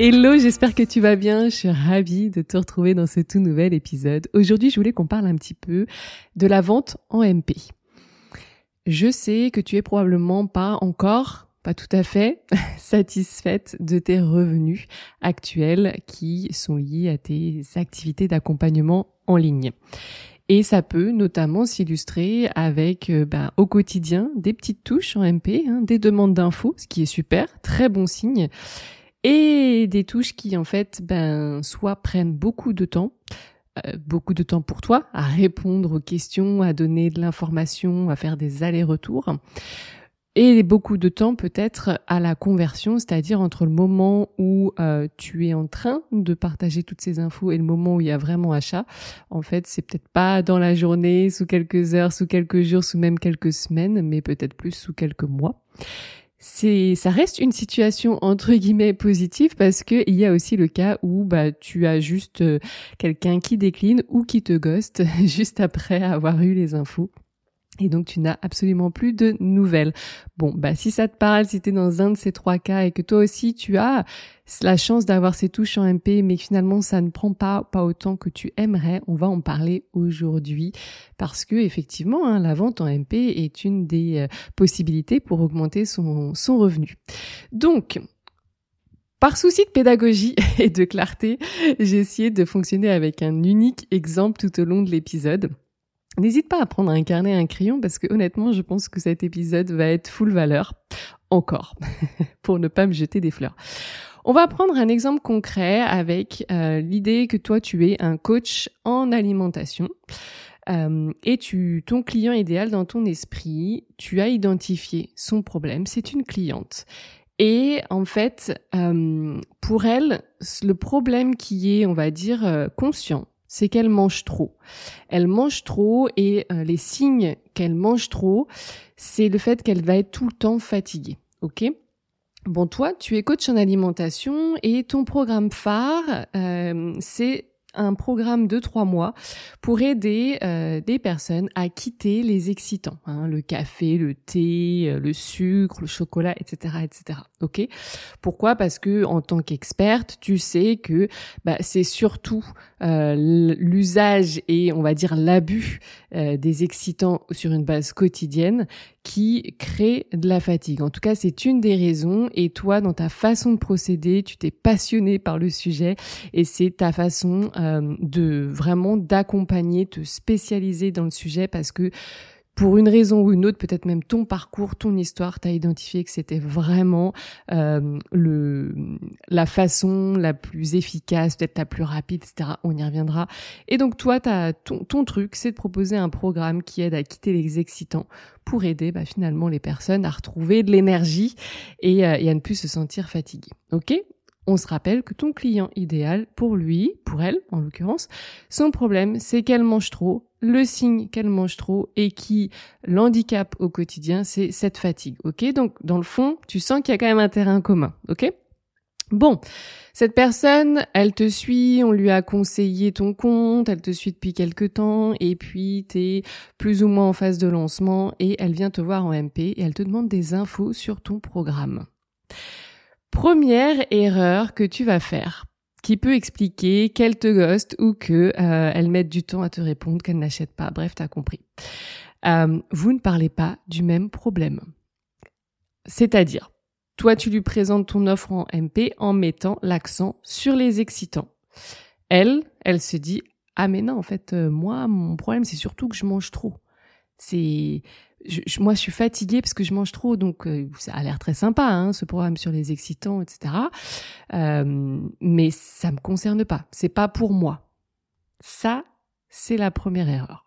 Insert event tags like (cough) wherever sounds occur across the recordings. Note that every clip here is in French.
Hello, j'espère que tu vas bien. Je suis ravie de te retrouver dans ce tout nouvel épisode. Aujourd'hui, je voulais qu'on parle un petit peu de la vente en MP. Je sais que tu es probablement pas encore, pas tout à fait, (laughs) satisfaite de tes revenus actuels qui sont liés à tes activités d'accompagnement en ligne. Et ça peut notamment s'illustrer avec euh, ben, au quotidien des petites touches en MP, hein, des demandes d'infos, ce qui est super, très bon signe, et des touches qui en fait ben soit prennent beaucoup de temps euh, beaucoup de temps pour toi à répondre aux questions, à donner de l'information, à faire des allers-retours et beaucoup de temps peut-être à la conversion, c'est-à-dire entre le moment où euh, tu es en train de partager toutes ces infos et le moment où il y a vraiment achat. En fait, c'est peut-être pas dans la journée, sous quelques heures, sous quelques jours, sous même quelques semaines, mais peut-être plus sous quelques mois c'est ça reste une situation entre guillemets positive parce que il y a aussi le cas où bah tu as juste euh, quelqu'un qui décline ou qui te ghost (laughs) juste après avoir eu les infos et donc tu n'as absolument plus de nouvelles. Bon, bah si ça te parle, si tu es dans un de ces trois cas et que toi aussi tu as la chance d'avoir ces touches en MP, mais finalement ça ne prend pas pas autant que tu aimerais, on va en parler aujourd'hui parce que effectivement hein, la vente en MP est une des euh, possibilités pour augmenter son son revenu. Donc par souci de pédagogie (laughs) et de clarté, j'ai essayé de fonctionner avec un unique exemple tout au long de l'épisode. N'hésite pas à prendre un carnet et un crayon parce que honnêtement, je pense que cet épisode va être full valeur. Encore. (laughs) pour ne pas me jeter des fleurs. On va prendre un exemple concret avec euh, l'idée que toi, tu es un coach en alimentation. Euh, et tu, ton client idéal dans ton esprit, tu as identifié son problème, c'est une cliente. Et en fait, euh, pour elle, le problème qui est, on va dire, conscient, c'est qu'elle mange trop. Elle mange trop et euh, les signes qu'elle mange trop, c'est le fait qu'elle va être tout le temps fatiguée. Ok? Bon, toi, tu es coach en alimentation et ton programme phare, euh, c'est un programme de trois mois pour aider euh, des personnes à quitter les excitants, hein, le café, le thé, le sucre, le chocolat, etc., etc. Ok? Pourquoi? Parce que en tant qu'experte, tu sais que bah, c'est surtout l'usage et on va dire l'abus des excitants sur une base quotidienne qui crée de la fatigue. En tout cas, c'est une des raisons. Et toi, dans ta façon de procéder, tu t'es passionné par le sujet et c'est ta façon euh, de vraiment d'accompagner, te spécialiser dans le sujet parce que pour une raison ou une autre, peut-être même ton parcours, ton histoire, t'as identifié que c'était vraiment euh, le la façon la plus efficace, peut-être la plus rapide, etc. On y reviendra. Et donc toi, as, ton, truc, c'est de proposer un programme qui aide à quitter les excitants pour aider bah, finalement les personnes à retrouver de l'énergie et, euh, à ne plus se sentir fatiguées. Ok? On se rappelle que ton client idéal, pour lui, pour elle en l'occurrence, son problème c'est qu'elle mange trop, le signe qu'elle mange trop et qui l'handicap au quotidien, c'est cette fatigue. Ok, donc dans le fond, tu sens qu'il y a quand même un terrain commun. Ok? Bon, cette personne, elle te suit, on lui a conseillé ton compte, elle te suit depuis quelques temps, et puis t'es plus ou moins en phase de lancement, et elle vient te voir en MP, et elle te demande des infos sur ton programme. Première erreur que tu vas faire, qui peut expliquer qu'elle te ghost ou que euh, elle mette du temps à te répondre, qu'elle n'achète pas. Bref, t'as compris. Euh, vous ne parlez pas du même problème. C'est-à-dire, toi, tu lui présentes ton offre en MP en mettant l'accent sur les excitants. Elle, elle se dit ah mais non en fait euh, moi mon problème c'est surtout que je mange trop. C'est je, moi, je suis fatiguée parce que je mange trop, donc euh, ça a l'air très sympa, hein, ce programme sur les excitants, etc. Euh, mais ça me concerne pas. C'est pas pour moi. Ça, c'est la première erreur.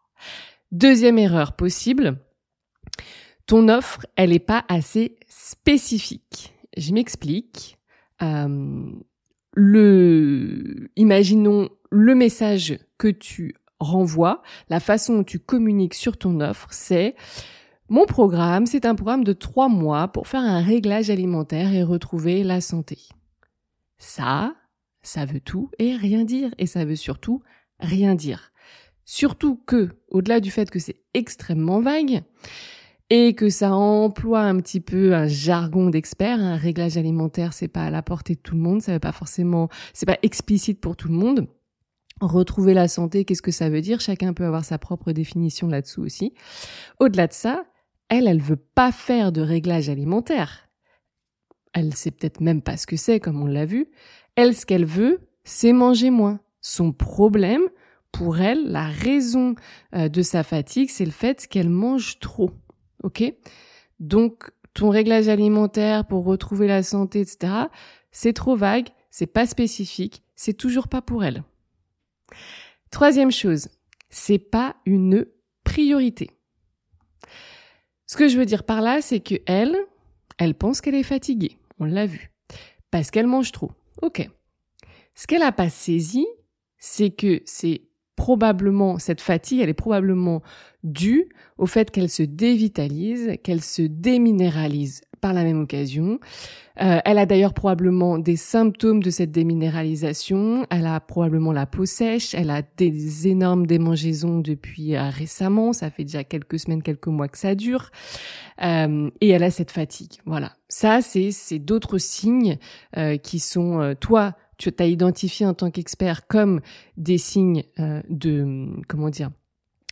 Deuxième erreur possible, ton offre, elle n'est pas assez spécifique. Je m'explique. euh, le, imaginons le message que tu renvoies, la façon dont tu communiques sur ton offre, c'est mon programme, c'est un programme de trois mois pour faire un réglage alimentaire et retrouver la santé. Ça, ça veut tout et rien dire, et ça veut surtout rien dire. Surtout que, au-delà du fait que c'est extrêmement vague, et que ça emploie un petit peu un jargon d'expert. Un réglage alimentaire, c'est pas à la portée de tout le monde, ça veut pas forcément, c'est pas explicite pour tout le monde. Retrouver la santé, qu'est-ce que ça veut dire? Chacun peut avoir sa propre définition là-dessous aussi. Au-delà de ça, elle, elle veut pas faire de réglage alimentaire. Elle sait peut-être même pas ce que c'est, comme on l'a vu. Elle, ce qu'elle veut, c'est manger moins. Son problème, pour elle, la raison euh, de sa fatigue, c'est le fait qu'elle mange trop. Ok? Donc, ton réglage alimentaire pour retrouver la santé, etc., c'est trop vague, c'est pas spécifique, c'est toujours pas pour elle. Troisième chose, c'est pas une priorité. Ce que je veux dire par là, c'est que elle, elle pense qu'elle est fatiguée. On l'a vu. Parce qu'elle mange trop. Ok. Ce qu'elle a pas saisi, c'est que c'est probablement, cette fatigue, elle est probablement due au fait qu'elle se dévitalise, qu'elle se déminéralise par la même occasion. Euh, elle a d'ailleurs probablement des symptômes de cette déminéralisation. Elle a probablement la peau sèche. Elle a des énormes démangeaisons depuis euh, récemment. Ça fait déjà quelques semaines, quelques mois que ça dure. Euh, et elle a cette fatigue. Voilà. Ça, c'est c'est d'autres signes qui sont toi tu as identifié en tant qu'expert comme des signes de comment dire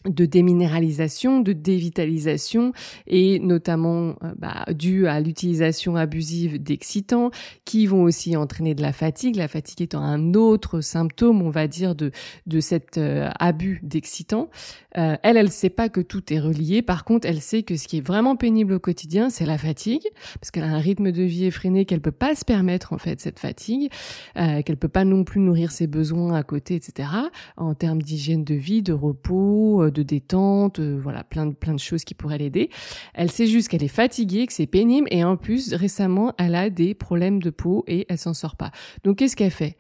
de déminéralisation, de dévitalisation et notamment euh, bah, dû à l'utilisation abusive d'excitants qui vont aussi entraîner de la fatigue, la fatigue étant un autre symptôme, on va dire, de, de cet euh, abus d'excitants. Euh, elle, elle sait pas que tout est relié. Par contre, elle sait que ce qui est vraiment pénible au quotidien, c'est la fatigue, parce qu'elle a un rythme de vie effréné, qu'elle peut pas se permettre en fait cette fatigue, euh, qu'elle peut pas non plus nourrir ses besoins à côté, etc. En termes d'hygiène de vie, de repos, de détente, voilà, plein de plein de choses qui pourraient l'aider. Elle sait juste qu'elle est fatiguée, que c'est pénible, et en plus récemment, elle a des problèmes de peau et elle s'en sort pas. Donc qu'est-ce qu'elle fait?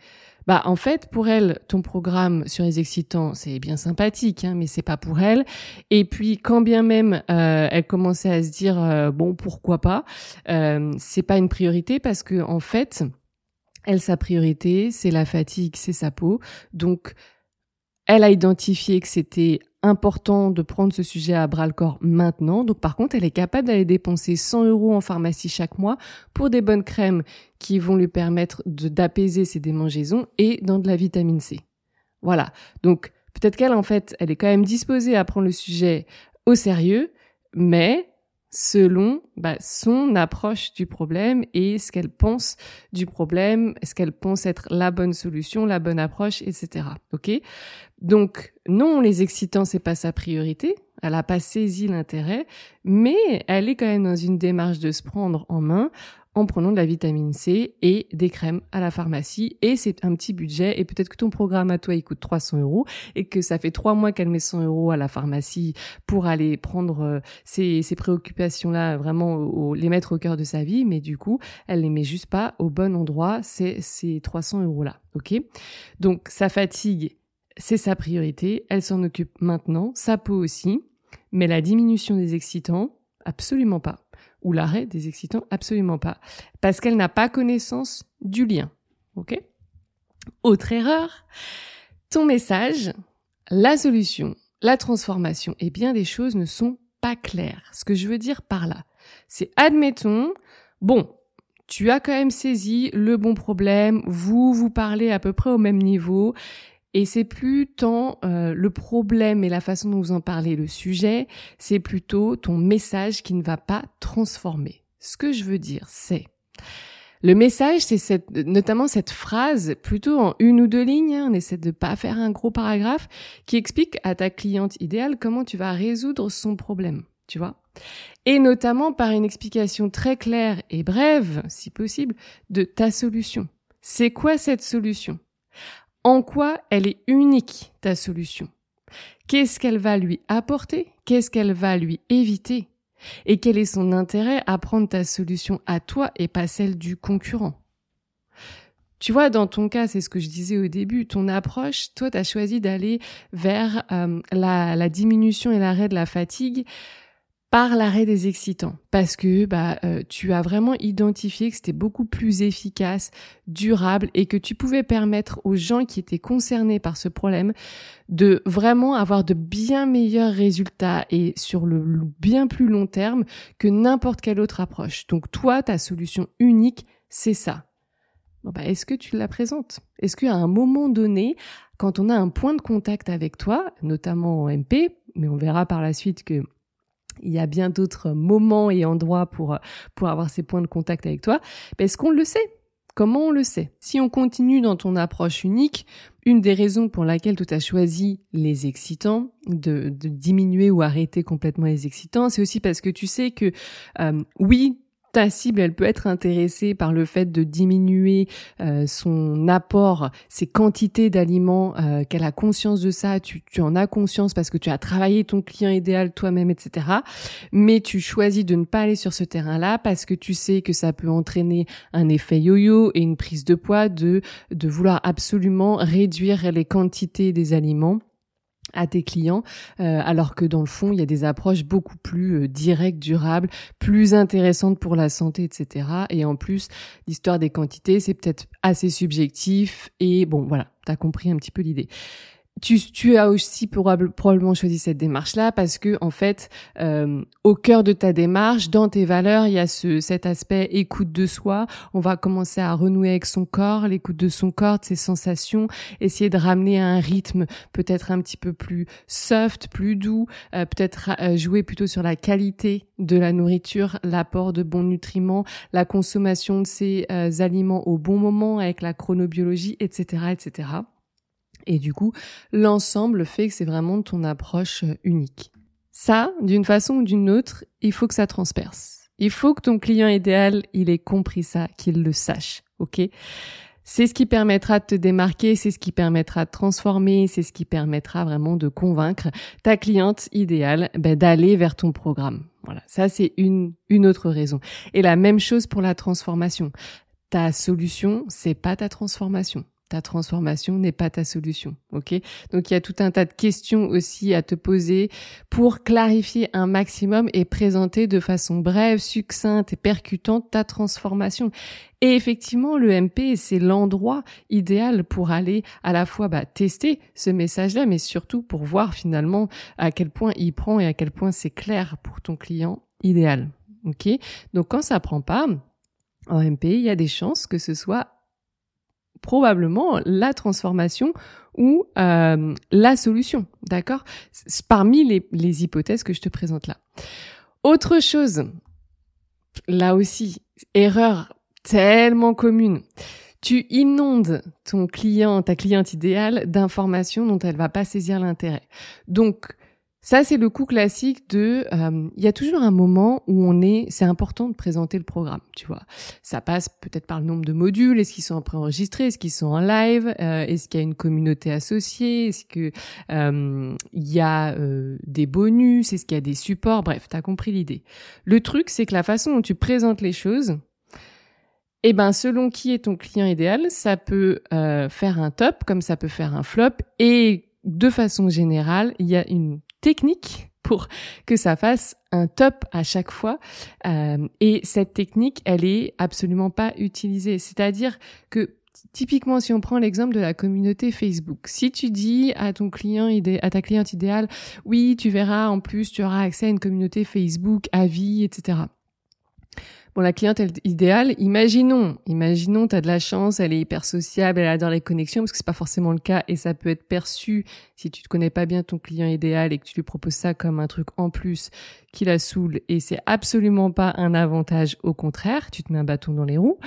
Bah en fait pour elle ton programme sur les excitants c'est bien sympathique hein, mais c'est pas pour elle et puis quand bien même euh, elle commençait à se dire euh, bon pourquoi pas euh, c'est pas une priorité parce que en fait elle sa priorité c'est la fatigue c'est sa peau donc elle a identifié que c'était important de prendre ce sujet à bras le corps maintenant. Donc par contre, elle est capable d'aller dépenser 100 euros en pharmacie chaque mois pour des bonnes crèmes qui vont lui permettre d'apaiser ses démangeaisons et dans de la vitamine C. Voilà. Donc peut-être qu'elle, en fait, elle est quand même disposée à prendre le sujet au sérieux, mais selon bah, son approche du problème et ce qu'elle pense du problème, ce qu'elle pense être la bonne solution, la bonne approche, etc. Ok? Donc non, les excitants c'est pas sa priorité. Elle a pas saisi l'intérêt, mais elle est quand même dans une démarche de se prendre en main en prenant de la vitamine C et des crèmes à la pharmacie. Et c'est un petit budget. Et peut-être que ton programme à toi, il coûte 300 euros et que ça fait trois mois qu'elle met 100 euros à la pharmacie pour aller prendre euh, ces, préoccupations-là, vraiment les mettre au cœur de sa vie. Mais du coup, elle les met juste pas au bon endroit, c'est ces 300 euros-là. OK? Donc, sa fatigue, c'est sa priorité. Elle s'en occupe maintenant. Sa peau aussi. Mais la diminution des excitants, absolument pas ou l'arrêt des excitants? Absolument pas. Parce qu'elle n'a pas connaissance du lien. Ok? Autre erreur, ton message, la solution, la transformation et bien des choses ne sont pas claires. Ce que je veux dire par là, c'est admettons, bon, tu as quand même saisi le bon problème, vous vous parlez à peu près au même niveau, et c'est plus tant euh, le problème et la façon dont vous en parlez, le sujet, c'est plutôt ton message qui ne va pas transformer. Ce que je veux dire, c'est le message, c'est cette, notamment cette phrase, plutôt en une ou deux lignes, hein, on essaie de pas faire un gros paragraphe, qui explique à ta cliente idéale comment tu vas résoudre son problème, tu vois. Et notamment par une explication très claire et brève, si possible, de ta solution. C'est quoi cette solution? En quoi elle est unique, ta solution? Qu'est-ce qu'elle va lui apporter? Qu'est-ce qu'elle va lui éviter? Et quel est son intérêt à prendre ta solution à toi et pas celle du concurrent? Tu vois, dans ton cas, c'est ce que je disais au début, ton approche, toi, tu as choisi d'aller vers euh, la, la, diminution et l'arrêt de la fatigue par l'arrêt des excitants parce que bah euh, tu as vraiment identifié que c'était beaucoup plus efficace, durable et que tu pouvais permettre aux gens qui étaient concernés par ce problème de vraiment avoir de bien meilleurs résultats et sur le bien plus long terme que n'importe quelle autre approche. Donc toi ta solution unique, c'est ça. Bon bah est-ce que tu la présentes? Est-ce qu'à un moment donné, quand on a un point de contact avec toi, notamment en MP, mais on verra par la suite que il y a bien d'autres moments et endroits pour, pour avoir ces points de contact avec toi. Est-ce qu'on le sait? Comment on le sait? Si on continue dans ton approche unique, une des raisons pour laquelle tu as choisi les excitants, de, de, diminuer ou arrêter complètement les excitants, c'est aussi parce que tu sais que euh, oui, ta cible, elle peut être intéressée par le fait de diminuer euh, son apport, ses quantités d'aliments, euh, qu'elle a conscience de ça, tu, tu, en as conscience parce que tu as travaillé ton client idéal toi-même, etc. Mais tu choisis de ne pas aller sur ce terrain-là parce que tu sais que ça peut entraîner un effet yo-yo et une prise de poids de, de vouloir absolument réduire les quantités des aliments à tes clients, euh, alors que dans le fond, il y a des approches beaucoup plus euh, directes, durables, plus intéressantes pour la santé, etc. Et en plus, l'histoire des quantités, c'est peut-être assez subjectif. Et bon, voilà, t'as compris un petit peu l'idée tu, tu, as aussi probablement choisi cette démarche-là parce que en fait, euh, au cœur de ta démarche, dans tes valeurs, il y a ce, cet aspect écoute de soi. On va commencer à renouer avec son corps, l'écoute de son corps, de ses sensations, essayer de ramener à un rythme peut-être un petit peu plus soft, plus doux, euh, peut-être euh, jouer plutôt sur la qualité de la nourriture, l'apport de bons nutriments, la consommation de ces aliments au bon moment avec la chronobiologie, etc., etc. Et du coup, l'ensemble fait que c'est vraiment ton approche euh, unique. Ça, d'une façon ou d'une autre, il faut que ça transperce. Il faut que ton client idéal, il ait compris ça, qu'il le sache, ok? C'est ce qui permettra de te démarquer, c'est ce qui permettra de transformer, c'est ce qui permettra vraiment de convaincre ta cliente idéale ben, d'aller vers ton programme. Voilà, ça c'est une une autre raison. Et la même chose pour la transformation. Ta solution, c'est pas ta transformation ta transformation n'est pas ta solution. Ok? Donc il y a tout un tas de questions aussi à te poser pour clarifier un maximum et présenter de façon brève, succincte et percutante ta transformation. Et effectivement, le MP, c'est l'endroit idéal pour aller à la fois bah, tester ce message-là, mais surtout pour voir finalement à quel point il prend et à quel point c'est clair pour ton client idéal. Ok? Donc quand ça prend pas, en MP, il y a des chances que ce soit probablement la transformation ou euh, la solution, d'accord? Parmi les, les hypothèses que je te présente là. Autre chose, là aussi, erreur tellement commune. Tu inondes ton client, ta cliente idéale d'informations dont elle va pas saisir l'intérêt. Donc, ça, c'est le coup classique de, euh, il y a toujours un moment où on est, c'est important de présenter le programme, tu vois. Ça passe peut-être par le nombre de modules, est-ce qu'ils sont préenregistrés, est-ce qu'ils sont en live, euh, est-ce qu'il y a une communauté associée, est-ce que euh, il y a des bonus, est-ce qu'il y a des supports, bref, t'as compris l'idée. Le truc, c'est que la façon dont tu présentes les choses, eh ben, selon qui est ton client idéal, ça peut faire un top, comme ça peut faire un flop, et de façon générale, il y a une technique pour que ça fasse un top à chaque fois. Euh, et cette technique, elle est absolument pas utilisée. C'est-à-dire que typiquement, si on prend l'exemple de la communauté Facebook, si tu dis à ton client idé à ta cliente idéale, oui, tu verras, en plus, tu auras accès à une communauté Facebook à vie, etc. Bon, la cliente idéale, imaginons, imaginons, tu as de la chance, elle est hyper sociable, elle adore les connexions, parce que c'est pas forcément le cas, et ça peut être perçu si tu ne connais pas bien ton client idéal et que tu lui proposes ça comme un truc en plus qui la saoule, et c'est absolument pas un avantage, au contraire, tu te mets un bâton dans les roues.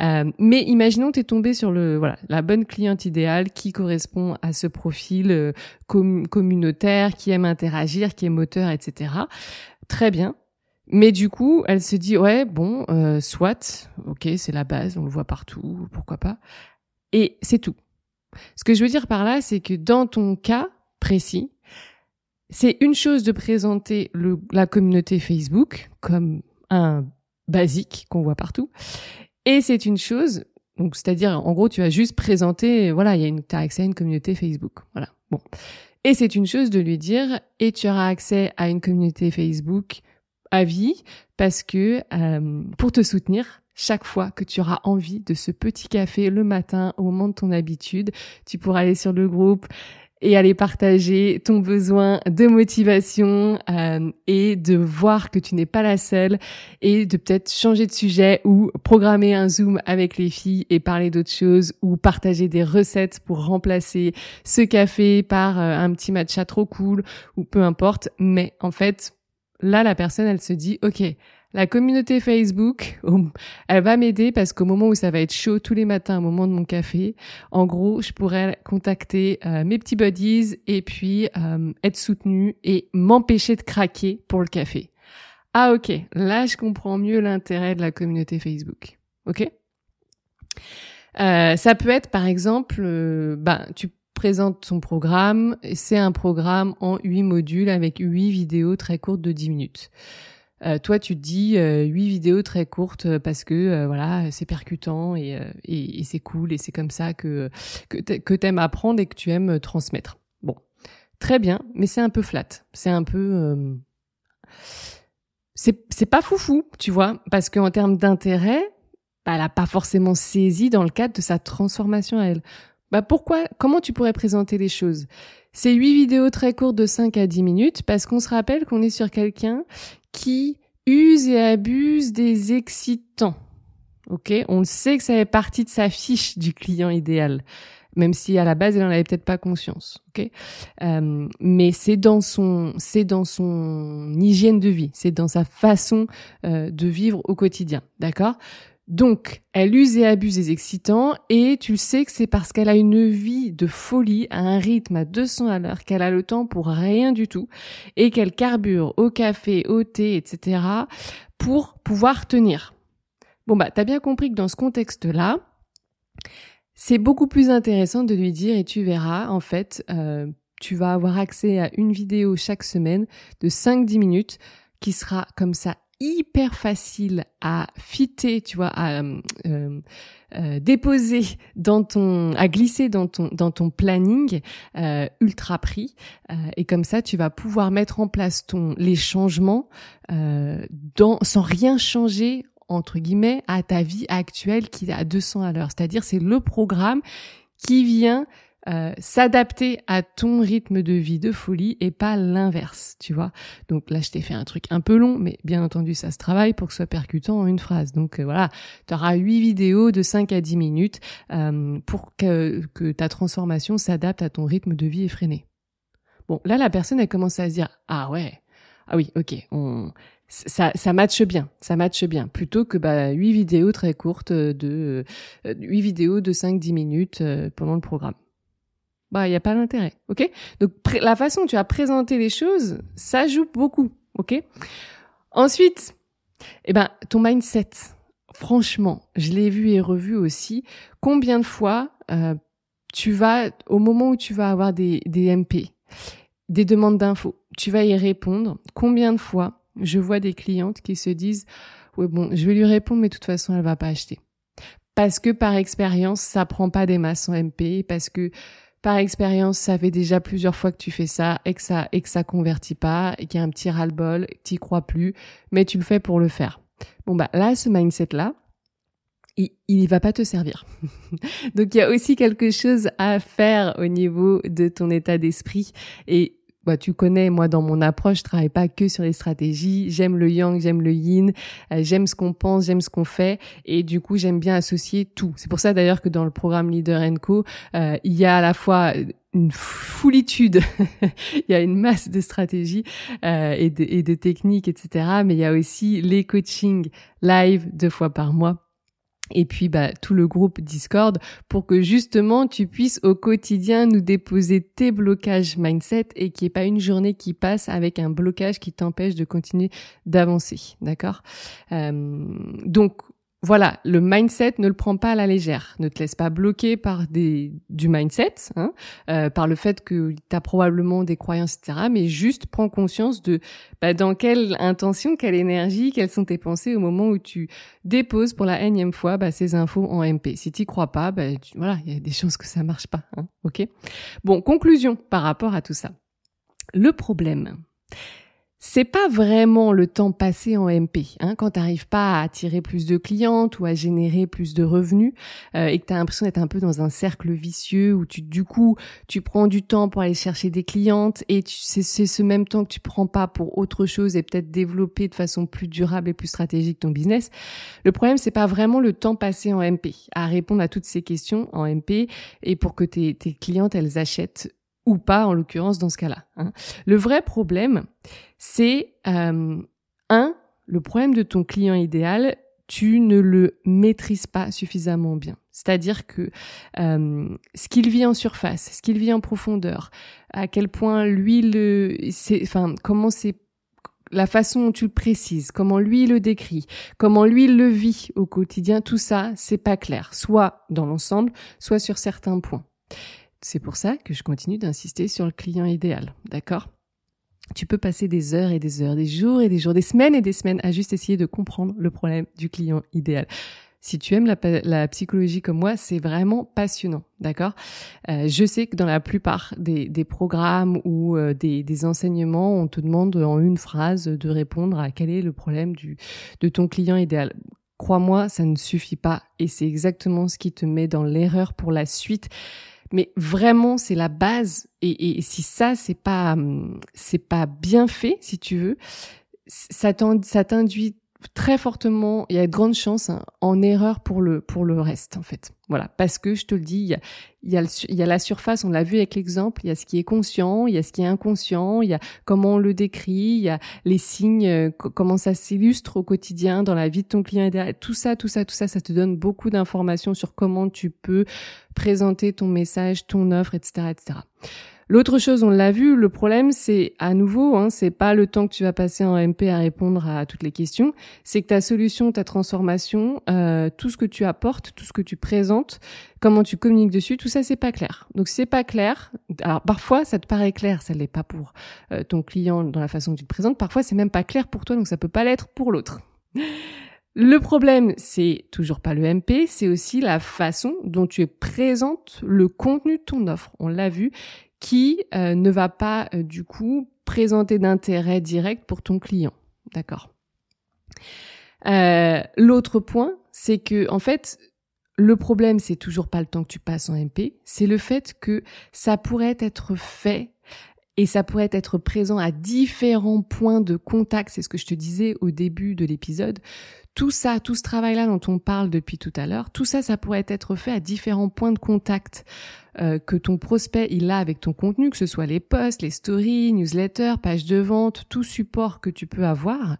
Euh, mais imaginons, tu es tombé sur le voilà la bonne cliente idéale qui correspond à ce profil euh, communautaire, qui aime interagir, qui est moteur, etc. Très bien, mais du coup, elle se dit ouais bon, euh, soit, ok, c'est la base, on le voit partout, pourquoi pas. Et c'est tout. Ce que je veux dire par là, c'est que dans ton cas précis, c'est une chose de présenter le, la communauté Facebook comme un basique qu'on voit partout, et c'est une chose Donc, c'est-à-dire, en gros, tu vas juste présenter, voilà, il y a une, as accès à une communauté Facebook. Voilà. Bon. Et c'est une chose de lui dire, et tu auras accès à une communauté Facebook à vie, parce que euh, pour te soutenir, chaque fois que tu auras envie de ce petit café le matin au moment de ton habitude, tu pourras aller sur le groupe et aller partager ton besoin de motivation euh, et de voir que tu n'es pas la seule et de peut-être changer de sujet ou programmer un zoom avec les filles et parler d'autres choses ou partager des recettes pour remplacer ce café par euh, un petit matcha trop cool ou peu importe. Mais en fait, là, la personne, elle se dit, OK, la communauté Facebook, (laughs) elle va m'aider parce qu'au moment où ça va être chaud tous les matins au moment de mon café, en gros, je pourrais contacter euh, mes petits buddies et puis euh, être soutenue et m'empêcher de craquer pour le café. Ah ok, là je comprends mieux l'intérêt de la communauté Facebook. Ok? Euh, Ça peut être par exemple, ben tu présentes ton programme, c'est un programme en huit modules avec huit vidéos très courtes de 10 minutes. Euh, toi, tu te dis euh, huit vidéos très courtes euh, parce que voilà, c'est percutant et, et, et c'est cool et c'est comme ça que que t'aimes apprendre et que tu aimes transmettre. Bon, très bien, mais c'est un peu flat. C'est un peu c'est c'est pas foufou, tu vois, parce qu'en termes d'intérêt, bah, elle a pas forcément saisi dans le cadre de sa transformation à elle. Bah pourquoi Comment tu pourrais présenter les choses? C'est huit vidéos très courtes de 5 à 10 minutes parce qu'on se rappelle qu'on est sur quelqu'un qui use et abuse des excitants. Ok, on sait que ça fait partie de sa fiche du client idéal, même si à la base elle en avait peut-être pas conscience. Ok, euh, mais c'est dans son, c'est dans son hygiène de vie, c'est dans sa façon euh, de vivre au quotidien. D'accord? Donc, elle use et abuse des excitants et tu sais que c'est parce qu'elle a une vie de folie à un rythme à 200 à l'heure qu'elle a le temps pour rien du tout et qu'elle carbure au café, au thé, etc. pour pouvoir tenir. Bon bah, t'as bien compris que dans ce contexte-là, c'est beaucoup plus intéressant de lui dire et tu verras, en fait, euh, tu vas avoir accès à une vidéo chaque semaine de 5-10 minutes qui sera comme ça hyper facile à fitter, tu vois, à euh, euh, déposer dans ton, à glisser dans ton dans ton planning euh, ultra pris. et comme ça, tu vas pouvoir mettre en place ton les changements sans rien changer entre guillemets à ta vie actuelle qui est à 200 à l'heure. C'est-à-dire, c'est le programme qui vient euh, s'adapter à ton rythme de vie de folie et pas l'inverse, tu vois. Donc là, je t'ai fait un truc un peu long, mais bien entendu, ça se travaille pour que ce soit percutant en une phrase. Donc euh, voilà, tu auras huit vidéos de 5 à 10 minutes euh, pour que, que ta transformation s'adapte à ton rythme de vie effréné. Bon, là, la personne, elle commence à se dire, ah ouais, ah oui, ok, on, ça, ça matche bien, ça matche bien, plutôt que bah, 8 vidéos très courtes de euh, 8 vidéos de 5-10 minutes pendant le programme bah il y a pas d'intérêt, ok? Donc la façon dont tu as présenté les choses, ça joue beaucoup, ok? Ensuite, eh ben ton mindset. Franchement, je l'ai vu et revu aussi. Combien de fois euh, tu vas au moment où tu vas avoir des, MP, des demandes d'infos, tu vas y répondre. Combien de fois je vois des clientes qui se disent ouais bon, je vais lui répondre, mais de toute façon elle va pas acheter parce que par expérience, ça prend pas des masses en MP, parce que par expérience, ça fait déjà plusieurs fois que tu fais ça et que ça et que ça convertit pas et qu'il y a un petit ras-le-bol, t'y crois plus, mais tu le fais pour le faire. Bon bah là, ce mindset là, il, il va pas te servir. (laughs) Donc il y a aussi quelque chose à faire au niveau de ton état d'esprit et bah, tu connais, moi, dans mon approche, je travaille pas que sur les stratégies. J'aime le yang, j'aime le yin, euh, j'aime ce qu'on pense, j'aime ce qu'on fait, et du coup, j'aime bien associer tout. C'est pour ça d'ailleurs que dans le programme Leader Co, euh, il y a à la fois une foulitude, (laughs) il y a une masse de stratégies euh, et de techniques, etc. Mais il y a aussi les coachings live deux fois par mois et puis bah, tout le groupe Discord pour que justement tu puisses au quotidien nous déposer tes blocages mindset et qu'il n'y ait pas une journée qui passe avec un blocage qui t'empêche de continuer d'avancer, d'accord? Euh, Donc voilà, le mindset ne le prend pas à la légère. Ne te laisse pas bloquer par du mindset, hein, euh, par le fait que tu as probablement des croyances, etc. Mais juste prends conscience de bah, dans quelle intention, quelle énergie, quelles sont tes pensées au moment où tu déposes pour la énième fois bah, ces infos en MP. Si tu crois pas, bah, voilà, il y a des chances que ça marche pas. Hein, ok? Bon, conclusion par rapport à tout ça. Le problème, c'est pas vraiment le temps passé en MP. Hein, quand tu pas à attirer plus de clientes ou à générer plus de revenus euh, et que tu as l'impression d'être un peu dans un cercle vicieux où tu du coup tu prends du temps pour aller chercher des clientes et c'est ce même temps que tu prends pas pour autre chose et peut-être développer de façon plus durable et plus stratégique ton business. Le problème c'est pas vraiment le temps passé en MP à répondre à toutes ces questions en MP et pour que tes, tes clientes elles achètent ou pas en l'occurrence dans ce cas-là. Hein. Le vrai problème, c'est euh, un, le problème de ton client idéal, tu ne le maîtrises pas suffisamment bien. C'est-à-dire que euh, ce qu'il vit en surface, ce qu'il vit en profondeur, à quel point lui le, enfin comment c'est la façon dont tu le précises, comment lui le décrit, comment lui le vit au quotidien, tout ça, c'est pas clair, soit dans l'ensemble, soit sur certains points. C'est pour ça que je continue d'insister sur le client idéal, d'accord? Tu peux passer des heures et des heures, des jours et des jours, des semaines et des semaines à juste essayer de comprendre le problème du client idéal. Si tu aimes la, psychologie comme moi, c'est vraiment passionnant, d'accord? Euh, Je sais que dans la plupart des, programmes ou euh, des, enseignements, on te demande en une phrase de répondre à quel est le problème de ton client idéal. Crois-moi, ça ne suffit pas et c'est exactement ce qui te met dans l'erreur pour la suite mais vraiment c'est la base. Et, si ça c'est pas c'est pas bien fait si tu veux ça t'induit très fortement, il y a de grandes chances hein, en erreur pour le pour le reste en fait. Voilà, parce que je te le dis, il y a il y a, y a la surface, on l'a vu avec l'exemple, il y a ce qui est conscient, il y a ce qui est inconscient, il y a comment on le décrit, il y a les signes, euh, comment ça s'illustre au quotidien dans la vie de ton client. Tout ça, tout ça, tout ça, ça te donne beaucoup d'informations sur comment tu peux présenter ton message, ton offre, etc., etc. L'autre chose, on l'a vu, le problème, c'est à nouveau, hein, c'est pas le temps que tu vas passer en MP à répondre à toutes les questions, c'est que ta solution, ta transformation, euh, tout ce que tu apportes, tout ce que tu présentes, comment tu communiques dessus, tout ça, c'est pas clair. Donc c'est pas clair. Alors parfois, ça te paraît clair, ça l'est pas pour euh, ton client dans la façon que tu te présentes. Parfois, c'est même pas clair pour toi, donc ça peut pas l'être pour l'autre. Le problème, c'est toujours pas le MP, c'est aussi la façon dont tu présentes le contenu de ton offre. On l'a vu, qui euh, ne va pas euh, du coup présenter d'intérêt direct pour ton client. D'accord. Euh, l'autre point, c'est que en fait, le problème, c'est toujours pas le temps que tu passes en MP, c'est le fait que ça pourrait être fait et ça pourrait être présent à différents points de contact, c'est ce que je te disais au début de l'épisode. Tout ça, tout ce travail-là dont on parle depuis tout à l'heure, tout ça, ça pourrait être fait à différents points de contact euh, que ton prospect il a avec ton contenu, que ce soit les posts, les stories, newsletters, pages de vente, tout support que tu peux avoir.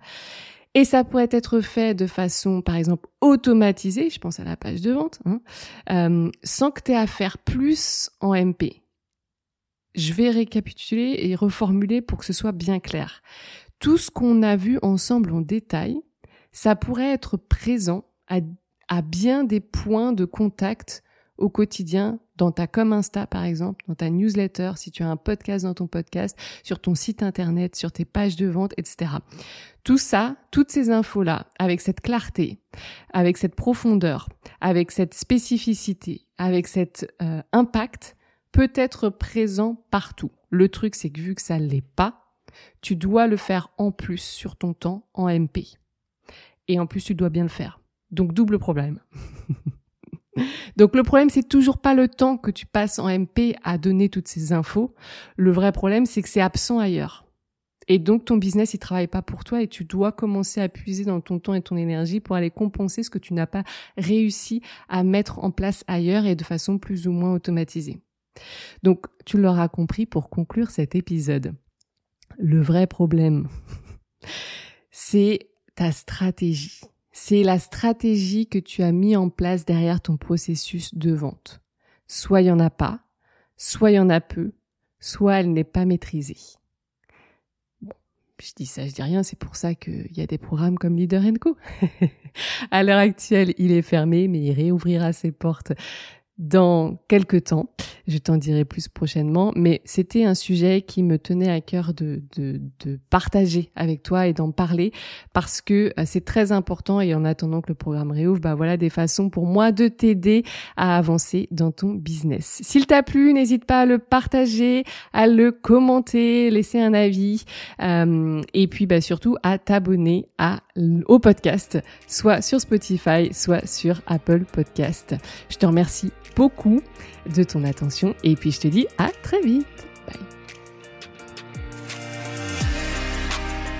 Et ça pourrait être fait de façon, par exemple, automatisée, je pense à la page de vente, hein, euh, sans que tu aies à faire plus en MP. Je vais récapituler et reformuler pour que ce soit bien clair. Tout ce qu'on a vu ensemble en détail, ça pourrait être présent à, à bien des points de contact au quotidien dans ta com Insta par exemple, dans ta newsletter, si tu as un podcast dans ton podcast, sur ton site internet, sur tes pages de vente, etc. Tout ça, toutes ces infos-là, avec cette clarté, avec cette profondeur, avec cette spécificité, avec cet euh, impact, peut être présent partout. Le truc, c'est que vu que ça l'est pas, tu dois le faire en plus sur ton temps en MP. Et en plus, tu dois bien le faire. Donc double problème. (laughs) Donc le problème, c'est toujours pas le temps que tu passes en MP à donner toutes ces infos. Le vrai problème, c'est que c'est absent ailleurs. Et donc ton business, il travaille pas pour toi et tu dois commencer à puiser dans ton temps et ton énergie pour aller compenser ce que tu n'as pas réussi à mettre en place ailleurs et de façon plus ou moins automatisée. Donc tu l'auras compris pour conclure cet épisode. Le vrai problème, (laughs) c'est ta stratégie c'est la stratégie que tu as mis en place derrière ton processus de vente. Soit il y en a pas, soit il y en a peu, soit elle n'est pas maîtrisée. je dis ça, je dis rien, c'est pour ça qu'il y a des programmes comme Leader Co. (laughs) à l'heure actuelle, il est fermé, mais il réouvrira ses portes dans quelques temps. Je t'en dirai plus prochainement, mais c'était un sujet qui me tenait à cœur de, de, partager avec toi et d'en parler parce que euh, c'est très important et en attendant que le programme réouvre, bah voilà des façons pour moi de t'aider à avancer dans ton business. S'il t'a plu, n'hésite pas à le partager, à le commenter, laisser un avis euh, et puis bah surtout à t'abonner à au podcast, soit sur Spotify, soit sur Apple Podcast. Je te remercie beaucoup de ton attention et puis je te dis à très vite.